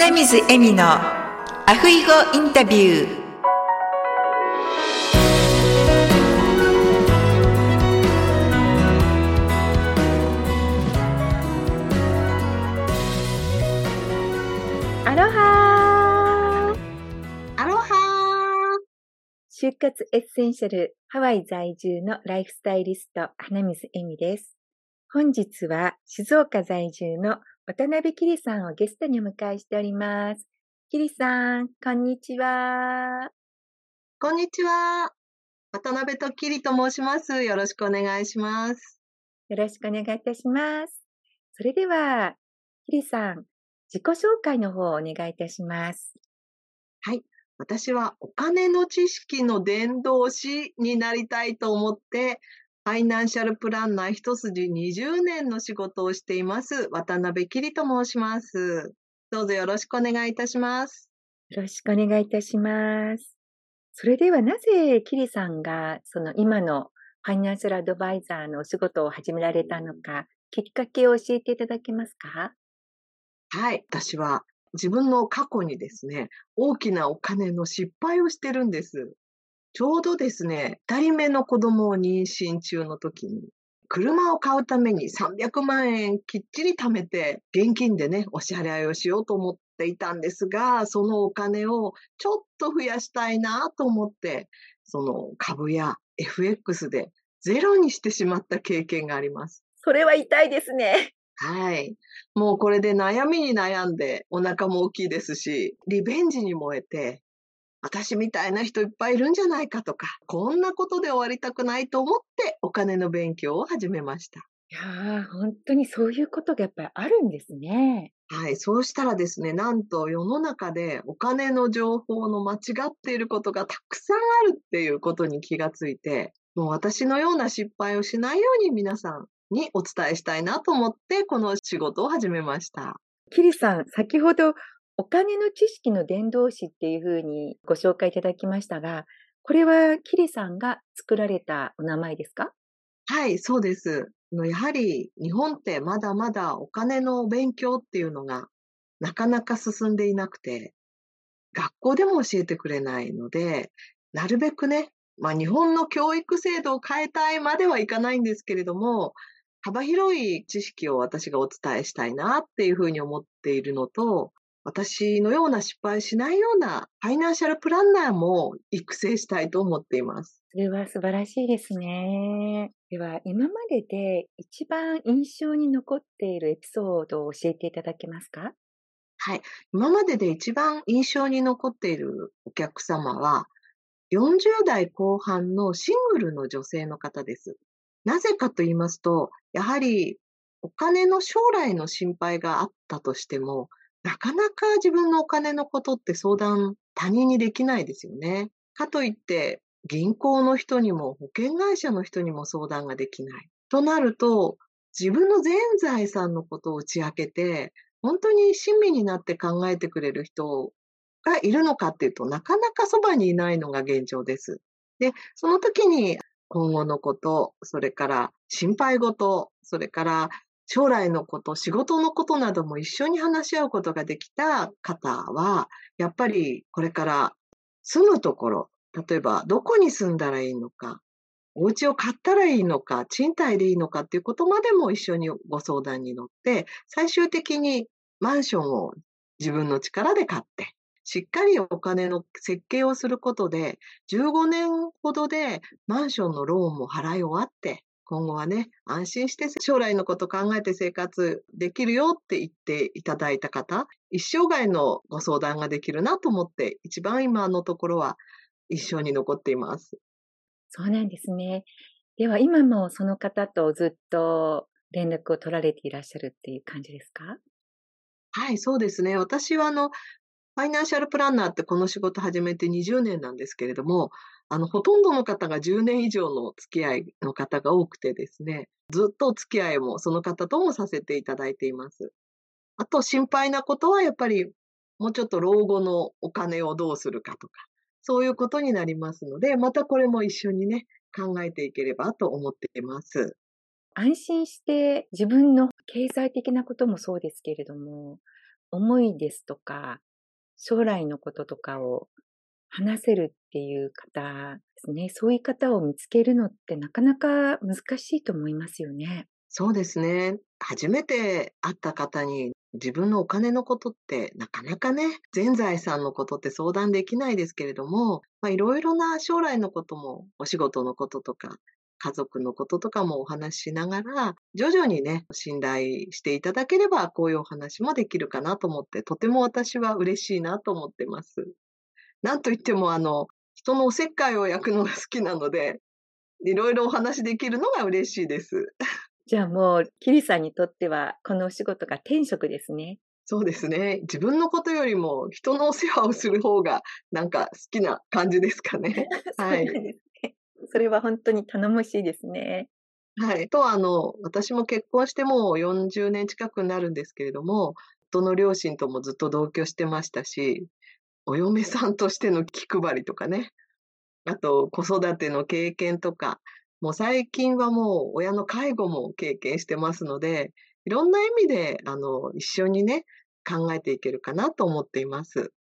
花水恵美のアフイゴインタビュー。アロハアロハ就活エッセンシャルハワイ在住のライフスタイリスト花水恵美です。本日は静岡在住の渡辺きりさんをゲストにお迎えしております。きりさん、こんにちは。こんにちは。渡辺ときりと申します。よろしくお願いします。よろしくお願いいたします。それでは、きりさん、自己紹介の方をお願いいたします。はい。私はお金の知識の伝道師になりたいと思って、ファイナンシャルプランナー一筋20年の仕事をしています、渡辺きりと申します。どうぞよろしくお願いいたします。よろしくお願いいたします。それではなぜキリさんがその今のファイナンシャルアドバイザーのお仕事を始められたのか、きっかけを教えていただけますか？はい。私は自分の過去にですね、大きなお金の失敗をしてるんです。ちょうどですね、二人目の子供を妊娠中の時に、車を買うために300万円きっちり貯めて、現金でね、お支払いをしようと思っていたんですが、そのお金をちょっと増やしたいなと思って、その株や FX でゼロにしてしまった経験があります。それは痛いですね。はい。もうこれで悩みに悩んで、お腹も大きいですし、リベンジに燃えて、私みたいな人いっぱいいるんじゃないかとか、こんなことで終わりたくないと思ってお金の勉強を始めました。いやー、本当にそういうことがやっぱりあるんですね。はい、そうしたらですね、なんと世の中でお金の情報の間違っていることがたくさんあるっていうことに気がついて、もう私のような失敗をしないように皆さんにお伝えしたいなと思って、この仕事を始めました。キリさん、先ほどお金の知識の伝道師っていうふうにご紹介いただきましたが、これはキリさんが作られたお名前ですか？はい、そうです。やはり日本ってまだまだお金の勉強っていうのがなかなか進んでいなくて、学校でも教えてくれないので、なるべくね、まあ日本の教育制度を変えたいまではいかないんですけれども、幅広い知識を私がお伝えしたいなっていうふうに思っているのと、私のような失敗しないようなファイナンシャルプランナーも育成したいと思っています。それは素晴らしいですね。では、今までで一番印象に残っているエピソードを教えていただけますか？はい。今までで一番印象に残っているお客様は、40代後半のシングルの女性の方です。なぜかと言いますと、やはりお金の将来の心配があったとしても、なかなか自分のお金のことって相談他人にできないですよね。かといって、銀行の人にも保険会社の人にも相談ができない。となると、自分の全財産のことを打ち明けて、本当に親身になって考えてくれる人がいるのかっていうとなかなかそばにいないのが現状です。で、その時に今後のこと、それから心配事、それから将来のこと、仕事のことなども一緒に話し合うことができた方は、やっぱりこれから住むところ、例えばどこに住んだらいいのか、お家を買ったらいいのか、賃貸でいいのかっていうことまでも一緒にご相談に乗って、最終的にマンションを自分の力で買って、しっかりお金の設計をすることで、15年ほどでマンションのローンも払い終わって、今後はね、安心して将来のこと考えて生活できるよって言っていただいた方、一生涯のご相談ができるなと思って、一番今のところは一生に残っています。そうなんですね。では今もその方とずっと連絡を取られていらっしゃるっていう感じですか？はい、そうですね。私はあの、ファイナンシャルプランナーってこの仕事始めて20年なんですけれども、あの、ほとんどの方が10年以上の付き合いの方が多くてですね、ずっとお付き合いもその方ともさせていただいています。あと心配なことはやっぱりもうちょっと老後のお金をどうするかとか、そういうことになりますので、またこれも一緒にね、考えていければと思っています。安心して自分の経済的なこともそうですけれども、思いですとか、将来のこととかを話せるっていう方ですね。そういう方を見つけるのってなかなか難しいと思いますよね。そうですね。初めて会った方に自分のお金のことってなかなかね、全財産のことって相談できないですけれども、いろいろな将来のことも、お仕事のこととか、家族のこととかもお話ししながら、徐々にね、信頼していただければ、こういうお話もできるかなと思って、とても私は嬉しいなと思ってます。なんといっても、あの、人のおせっかいを焼くのが好きなので、いろいろお話できるのが嬉しいです。じゃあもう、キリさんにとっては、このお仕事が天職ですね。そうですね。自分のことよりも人のお世話をする方が、なんか好きな感じですかね。はい。それは本当に頼もしいですね。はい。と、あの、私も結婚してもう40年近くなるんですけれども、夫の両親ともずっと同居してましたし、お嫁さんとしての気配りとかね、あと子育ての経験とか、もう最近はもう親の介護も経験してますので、いろんな意味で、あの、一緒にね、考えていけるかなと思っています。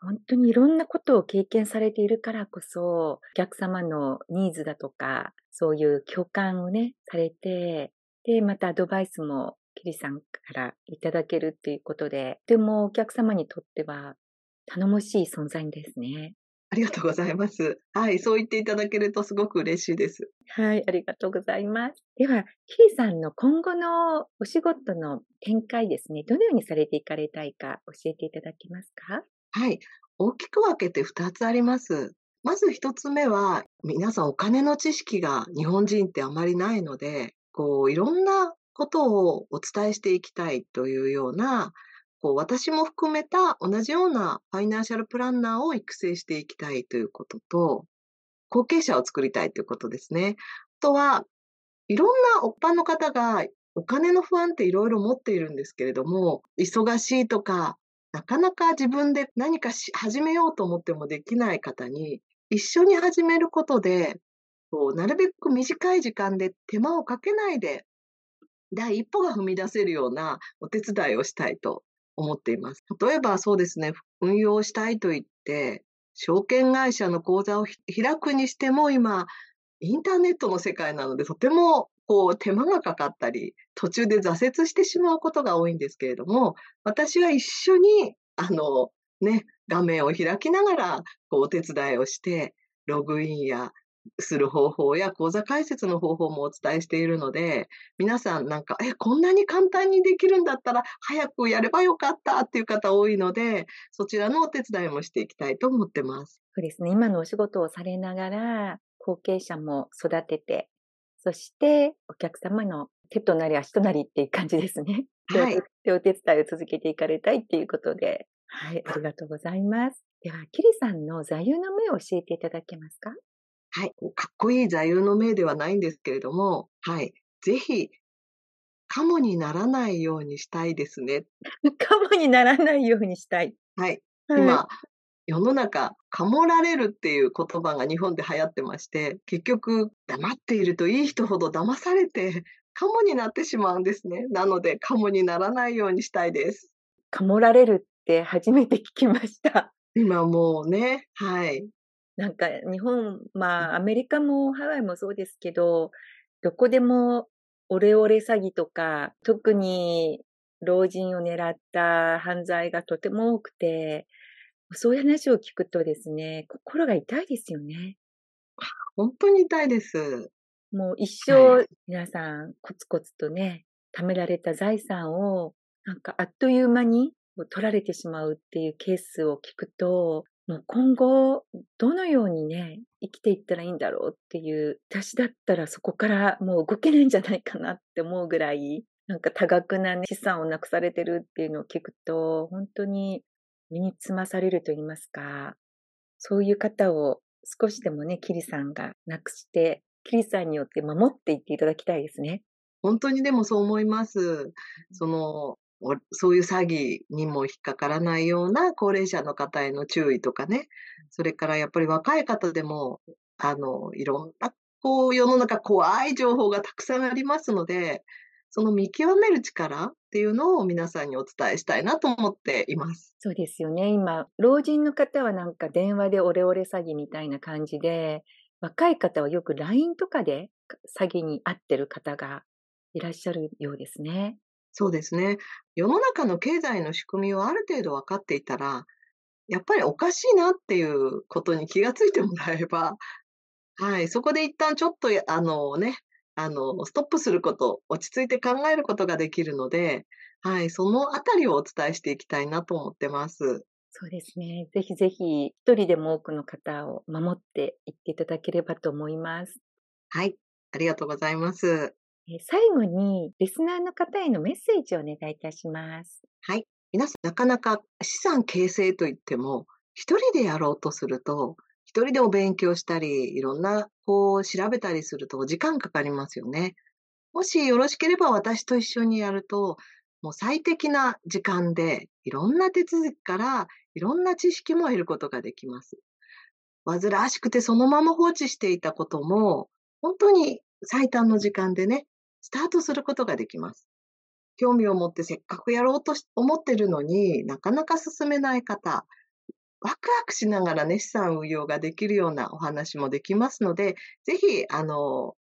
本当にいろんなことを経験されているからこそ、お客様のニーズだとか、そういう共感をね、されて、で、またアドバイスもキリさんからいただけるっていうことで、でもお客様にとっては頼もしい存在ですね。ありがとうございます。はい、そう言っていただけるとすごく嬉しいです。はい、ありがとうございます。では、キリさんの今後のお仕事の展開ですね、どのようにされていかれたいか教えていただけますか？はい、大きく分けて2つあります。まず1つ目は、皆さんお金の知識が日本人ってあまりないので、こう、いろんなことをお伝えしていきたいというようなこう私も含めた同じようなファイナンシャルプランナーを育成していきたいということと、後継者を作りたいということですね。あとは、いろんな一般の方がお金の不安っていろいろ持っているんですけれども、忙しいとか、なかなか自分で何かし始めようと思ってもできない方に、一緒に始めることで、こうなるべく短い時間で手間をかけないで、第一歩が踏み出せるようなお手伝いをしたいと思っています。例えばそうですね、運用したいと言って、証券会社の口座を開くにしても今、インターネットの世界なのでとてもこう手間がかかったり、途中で挫折してしまうことが多いんですけれども、私は一緒に、あの、ね、画面を開きながら、こう、お手伝いをして、ログインやする方法や講座解説の方法もお伝えしているので、皆さんなんか、え、こんなに簡単にできるんだったら早くやればよかったっていう方多いので、そちらのお手伝いもしていきたいと思ってます。そうですね。今のお仕事をされながら、後継者も育てて、そしてお客様の手となり足となりっていう感じですね。はい。で、お手伝いを続けていかれたいっていうことで、はい、ありがとうございます。では、キリさんの座右の銘を教えていただけますか？はい、かっこいい座右の銘ではないんですけれども、はい、ぜひ、カモにならないようにしたいですね。カモにならないようにしたい。はい。はい、今、世の中、かもられるっていう言葉が日本で流行ってまして、結局、黙っているといい人ほど騙されて、カモになってしまうんですね。なので、カモにならないようにしたいです。かもられるって初めて聞きました。今もうね、はい。なんか日本、まあアメリカもハワイもそうですけど、どこでもオレオレ詐欺とか、特に老人を狙った犯罪がとても多くて、そういう話を聞くとですね、心が痛いですよね。本当に痛いです。もう一生皆さんコツコツとね、貯められた財産をなんかあっという間に取られてしまうっていうケースを聞くと、もう今後、どのようにね、生きていったらいいんだろうっていう、私だったらそこからもう動けないんじゃないかなって思うぐらい、なんか多額な、ね、資産をなくされてるっていうのを聞くと、本当に身につまされると言いますか、そういう方を少しでもね、キリさんがなくして、キリさんによって守っていっていただきたいですね。本当にでもそう思います。その、そういう詐欺にも引っかからないような高齢者の方への注意とかね、それからやっぱり若い方でも、あの、いろんな、こう、世の中怖い情報がたくさんありますので、その見極める力っていうのを皆さんにお伝えしたいなと思っています。そうですよね。今、老人の方はなんか電話でオレオレ詐欺みたいな感じで、若い方はよく LINE とかで詐欺に遭ってる方がいらっしゃるようですね。そうですね。世の中の経済の仕組みをある程度分かっていたら、やっぱりおかしいなっていうことに気がついてもらえば、はい、そこで一旦ちょっとやあのね、あの、ストップすること、落ち着いて考えることができるので、はい、そのあたりをお伝えしていきたいなと思ってます。そうですね。ぜひぜひ、一人でも多くの方を守っていっていただければと思います。はい、ありがとうございます。最後に、リスナーの方へのメッセージをお願いいたします。はい。皆さん、なかなか資産形成といっても、一人でやろうとすると、一人でお勉強したり、いろんな、こう、調べたりすると時間かかりますよね。もしよろしければ私と一緒にやると、もう最適な時間で、いろんな手続きから、いろんな知識も得ることができます。煩わしくてそのまま放置していたことも、本当に最短の時間でね、スタートすることができます。興味を持ってせっかくやろうとし思ってるのになかなか進めない方、ワクワクしながらね、資産運用ができるようなお話もできますので、ぜひ、あの、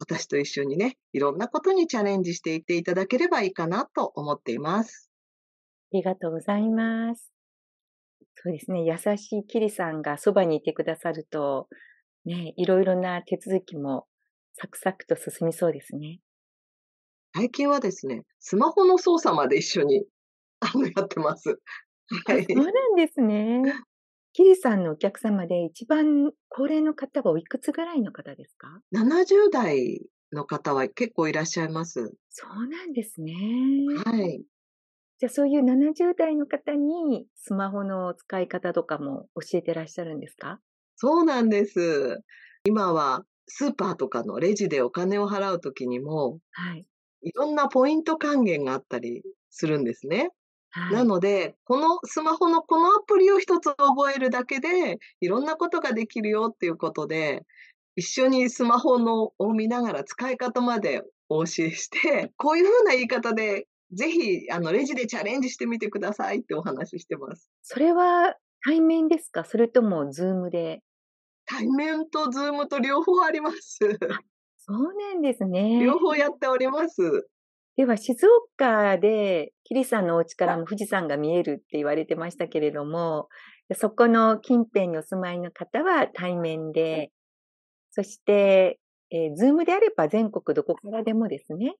私と一緒にね、いろんなことにチャレンジしていっていただければいいかなと思っています。ありがとうございます。そうですね。優しいキリさんがそばにいてくださると、ね、いろいろな手続きもサクサクと進みそうですね。最近はですね、スマホの操作まで一緒に、あの、やってます。はい。そうなんですね。キリさんのお客様で一番高齢の方はおいくつぐらいの方ですか？70代の方は結構いらっしゃいます。そうなんですね。はい。じゃあそういう70代の方にスマホの使い方とかも教えてらっしゃるんですか？そうなんです。今はスーパーとかのレジでお金を払うときにも、はい。いろんなポイント還元があったりするんですね。はい。なので、このスマホのこのアプリを一つ覚えるだけで、いろんなことができるよっていうことで、一緒にスマホのを見ながら使い方までお教えして、こういうふうな言い方で、ぜひ、あの、レジでチャレンジしてみてくださいってお話ししてます。それは対面ですか？それともズームで？対面とズームと両方あります。そうなんですね。両方やっております。では、静岡で、キリさんのお家からも富士山が見えるって言われてましたけれども、そこの近辺にお住まいの方は対面で、そして、えー、ズームであれば全国どこからでもですね。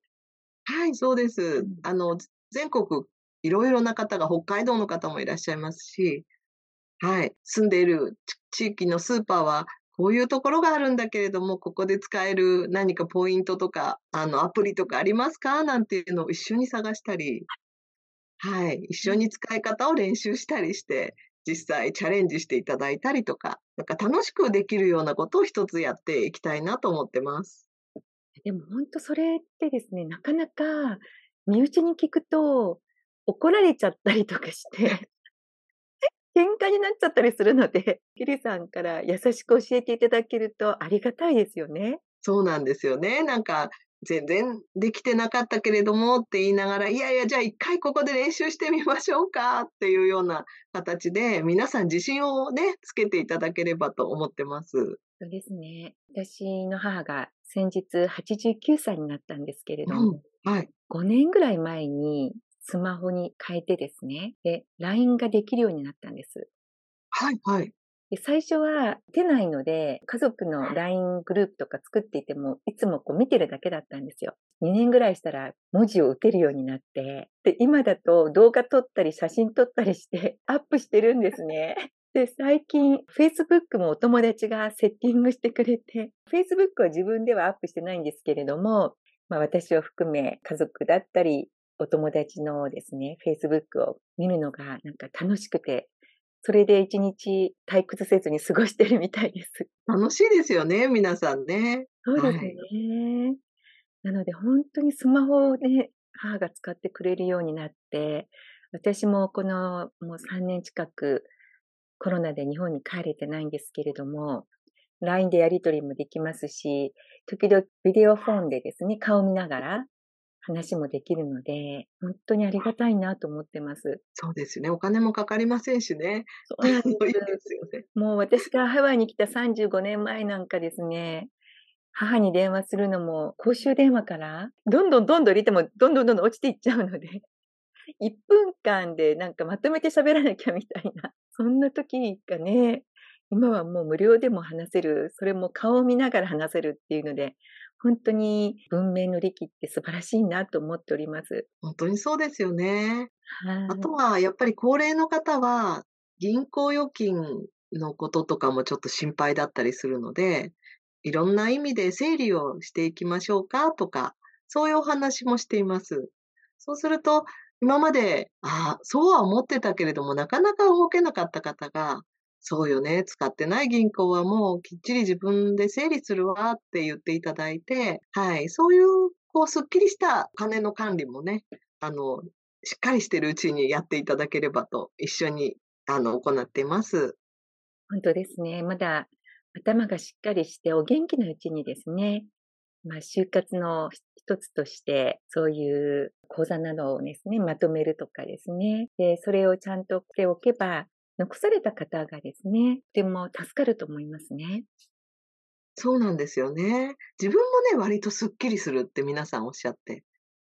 はい、そうです。うんあの、全国いろいろな方が、北海道の方もいらっしゃいますし、はい、住んでいる地地域のスーパーは、こういうところがあるんだけれども、ここで使える何かポイントとか、あの、アプリとかありますか？なんていうのを一緒に探したり、はい、一緒に使い方を練習したりして、実際チャレンジしていただいたりとか、なんか楽しくできるようなことを一つやっていきたいなと思ってます。でも本当それってですね、なかなか身内に聞くと怒られちゃったりとかして、喧嘩になっちゃったりするので、キリさんから優しく教えていただけるとありがたいですよね。そうなんですよね。なんか、全然できてなかったけれどもって言いながら、いやいや、じゃあ一回ここで練習してみましょうかっていうような形で、皆さん自信をね、つけていただければと思ってます。そうですね。私の母が先日89歳になったんですけれども、うん、はい。5年ぐらい前にスマホに変えてですね、で、LINE ができるようになったんです。はい、はい。で最初は出ないので、家族の LINE グループとか作っていても、いつもこう見てるだけだったんですよ。2年ぐらいしたら文字を打てるようになって、で、今だと動画撮ったり写真撮ったりしてアップしてるんですね。で、最近 Facebook もお友達がセッティングしてくれて、Facebook は自分ではアップしてないんですけれども、まあ私を含め家族だったり、お友達のですね、Facebook を見るのがなんか楽しくて、それで一日退屈せずに過ごしてるみたいです。楽しいですよね、皆さんね。そうですね。なので本当にスマホをね、母が使ってくれるようになって、私もこのもう3年近くコロナで日本に帰れてないんですけれども、LINE でやり取りもできますし、時々ビデオフォンでですね、顔見ながら話もできるので、本当にありがたいなと思ってます。そうですね。お金もかかりませんしね。そうなんでいいですす。よね。もう私がハワイに来た35年前なんかですね、母に電話するのも公衆電話から、どんどんどんどん入れても、どんどんどんどん落ちていっちゃうので、1分間でなんかまとめて喋らなきゃみたいな、そんな時がね、今はもう無料でも話せる、それも顔を見ながら話せるっていうので、本当に文明の利器って素晴らしいなと思っております。本当にそうですよね。はい。あとは、やっぱり高齢の方は、銀行預金のこととかもちょっと心配だったりするので、いろんな意味で整理をしていきましょうかとか、そういうお話もしています。そうすると、今まで、ああ、そうは思ってたけれども、なかなか動けなかった方が、そうよね、使ってない銀行はもうきっちり自分で整理するわって言っていただいて、はい、そういう、こう、すっきりした金の管理もね、あの、しっかりしてるうちにやっていただければと、一緒に、あの、行っています。本当ですね。まだ頭がしっかりしてお元気なうちにですね、まあ、就活の一つとして、そういう講座などをですね、まとめるとかですね。で、それをちゃんとしておけば、残された方がですね、とても助かると思いますね。そうなんですよね。自分もね、割とすっきりするって皆さんおっしゃって、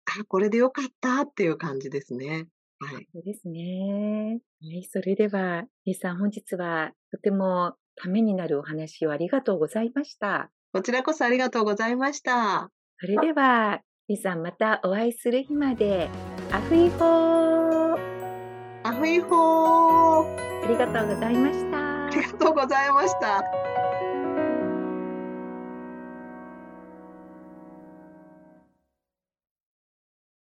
あ、これでよかったっていう感じですね。はい。そうですね。はい、それでは、リーさん、本日はとてもためになるお話をありがとうございました。こちらこそありがとうございました。それでは、リーさん、またお会いする日まで、アフイホーアフイホーありがとうございましたあり。がとうございました。